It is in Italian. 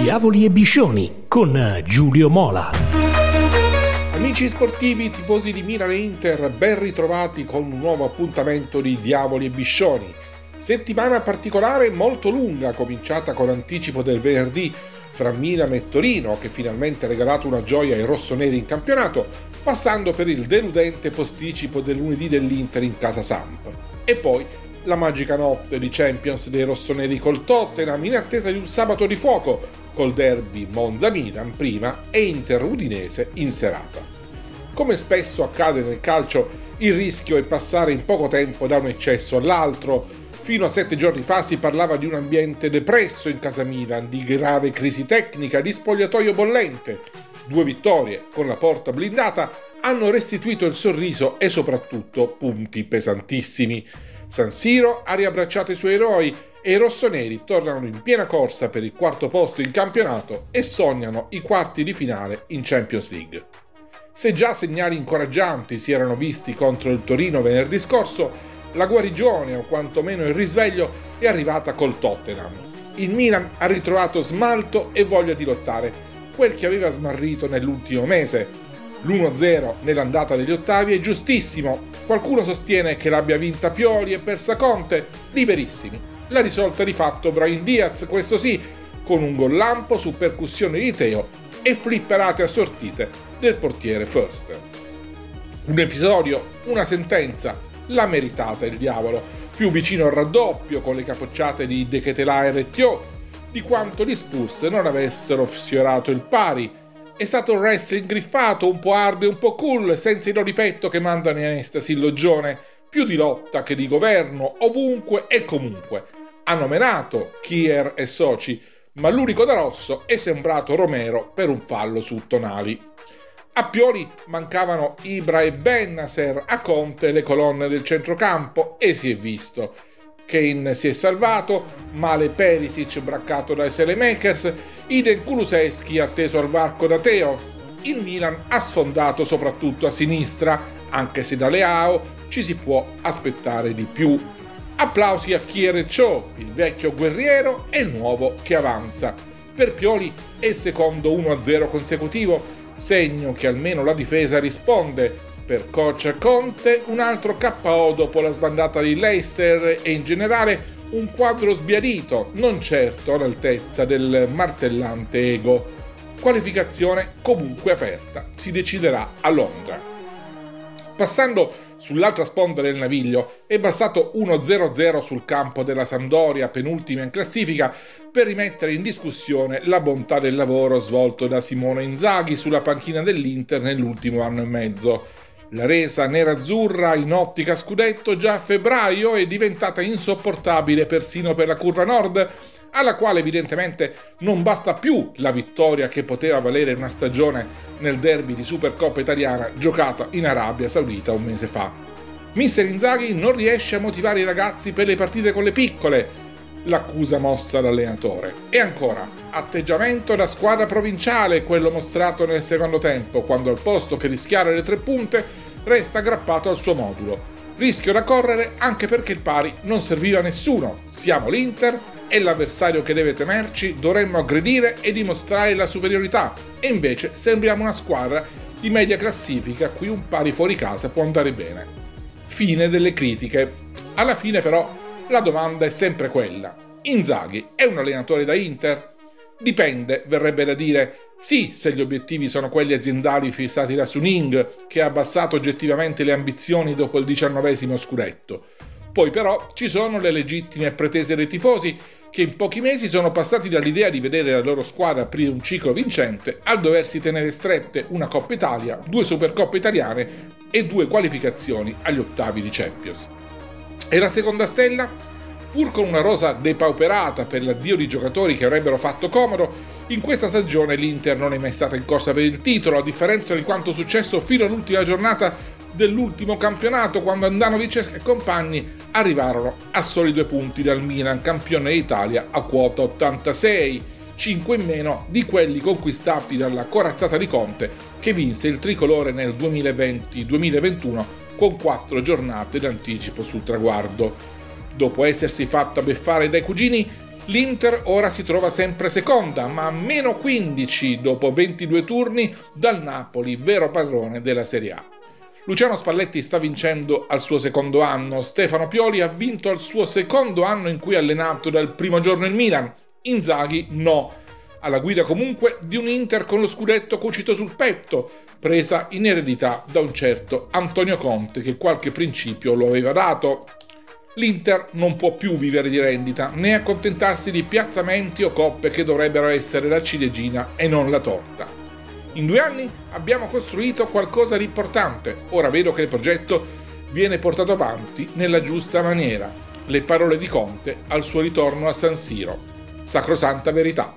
Diavoli e Biscioni con Giulio Mola. Amici sportivi, tifosi di Milan e Inter, ben ritrovati con un nuovo appuntamento di Diavoli e Biscioni. Settimana particolare molto lunga, cominciata con anticipo del venerdì fra Milan e Torino, che finalmente ha regalato una gioia ai rossoneri in campionato, passando per il deludente posticipo del lunedì dell'Inter in casa Samp. E poi la magica notte di Champions dei rossoneri col Tottenham in attesa di un sabato di fuoco col derby Monza-Milan prima e Inter-Udinese in serata. Come spesso accade nel calcio, il rischio è passare in poco tempo da un eccesso all'altro. Fino a sette giorni fa si parlava di un ambiente depresso in casa Milan, di grave crisi tecnica, di spogliatoio bollente. Due vittorie con la porta blindata hanno restituito il sorriso e soprattutto punti pesantissimi. San Siro ha riabbracciato i suoi eroi e i rossoneri tornano in piena corsa per il quarto posto in campionato e sognano i quarti di finale in Champions League. Se già segnali incoraggianti si erano visti contro il Torino venerdì scorso, la guarigione o quantomeno il risveglio è arrivata col Tottenham. Il Milan ha ritrovato smalto e voglia di lottare, quel che aveva smarrito nell'ultimo mese, L'1-0 nell'andata degli ottavi è giustissimo. Qualcuno sostiene che l'abbia vinta Pioli e persa Conte. Liberissimi. La risolta di fatto Brian Diaz, questo sì, con un gol lampo su percussione di Teo e flipperate assortite del portiere First. Un episodio, una sentenza, l'ha meritata il diavolo, più vicino al raddoppio con le capocciate di De Ketelà e Rettio, di quanto gli Spurs non avessero sfiorato il pari è stato un wrestling griffato, un po' hard e un po' cool, senza i loro petto che mandano in estasi il loggione, più di lotta che di governo, ovunque e comunque. Hanno menato Kier e Soci, ma l'unico da rosso è sembrato Romero per un fallo su Tonali. A Pioli mancavano Ibra e Bennaser, a Conte le colonne del centrocampo e si è visto. Kane si è salvato, male Perisic braccato dai Selemakers, idem Kuluseschi atteso al varco da Teo. Il Milan ha sfondato soprattutto a sinistra, anche se da Leao ci si può aspettare di più. Applausi a Cho, il vecchio guerriero e il nuovo che avanza. Per Pioli è il secondo 1-0 consecutivo, segno che almeno la difesa risponde, per coach Conte un altro KO dopo la sbandata di Leicester e in generale un quadro sbiadito, non certo all'altezza del martellante ego. Qualificazione comunque aperta, si deciderà a Londra. Passando sull'altra sponda del naviglio, è bastato 1-0-0 sul campo della Sampdoria, penultima in classifica, per rimettere in discussione la bontà del lavoro svolto da Simone Inzaghi sulla panchina dell'Inter nell'ultimo anno e mezzo. La resa nerazzurra in ottica scudetto già a febbraio è diventata insopportabile persino per la curva nord, alla quale evidentemente non basta più la vittoria che poteva valere una stagione nel derby di Supercoppa italiana giocata in Arabia Saudita un mese fa. Mister Inzaghi non riesce a motivare i ragazzi per le partite con le piccole, l'accusa mossa dall'allenatore. E ancora, atteggiamento da squadra provinciale, quello mostrato nel secondo tempo, quando al posto che rischiare le tre punte resta aggrappato al suo modulo. Rischio da correre anche perché il pari non serviva a nessuno. Siamo l'Inter e l'avversario che deve temerci dovremmo aggredire e dimostrare la superiorità. E invece sembriamo una squadra di media classifica a cui un pari fuori casa può andare bene. Fine delle critiche. Alla fine però la domanda è sempre quella. Inzaghi è un allenatore da Inter? Dipende, verrebbe da dire, sì, se gli obiettivi sono quelli aziendali fissati da Suning, che ha abbassato oggettivamente le ambizioni dopo il diciannovesimo scudetto. Poi però ci sono le legittime pretese dei tifosi che in pochi mesi sono passati dall'idea di vedere la loro squadra aprire un ciclo vincente al doversi tenere strette una Coppa Italia, due Supercoppe italiane e due qualificazioni agli ottavi di Champions. E la seconda stella? Pur con una rosa depauperata per l'addio di giocatori che avrebbero fatto comodo, in questa stagione l'Inter non è mai stata in corsa per il titolo, a differenza di quanto successo fino all'ultima giornata dell'ultimo campionato, quando Andanovic e compagni arrivarono a soli due punti dal Milan, campione d'Italia a quota 86, 5 in meno di quelli conquistati dalla corazzata di Conte che vinse il tricolore nel 2020-2021 con 4 giornate d'anticipo sul traguardo. Dopo essersi fatta beffare dai cugini, L'Inter ora si trova sempre seconda, ma a meno 15 dopo 22 turni dal Napoli, vero padrone della Serie A. Luciano Spalletti sta vincendo al suo secondo anno, Stefano Pioli ha vinto al suo secondo anno in cui ha allenato dal primo giorno il Milan, Inzaghi no, alla guida comunque di un Inter con lo scudetto cucito sul petto, presa in eredità da un certo Antonio Conte che qualche principio lo aveva dato. L'Inter non può più vivere di rendita né accontentarsi di piazzamenti o coppe che dovrebbero essere la ciliegina e non la torta. In due anni abbiamo costruito qualcosa di importante. Ora vedo che il progetto viene portato avanti nella giusta maniera. Le parole di Conte al suo ritorno a San Siro. Sacrosanta verità.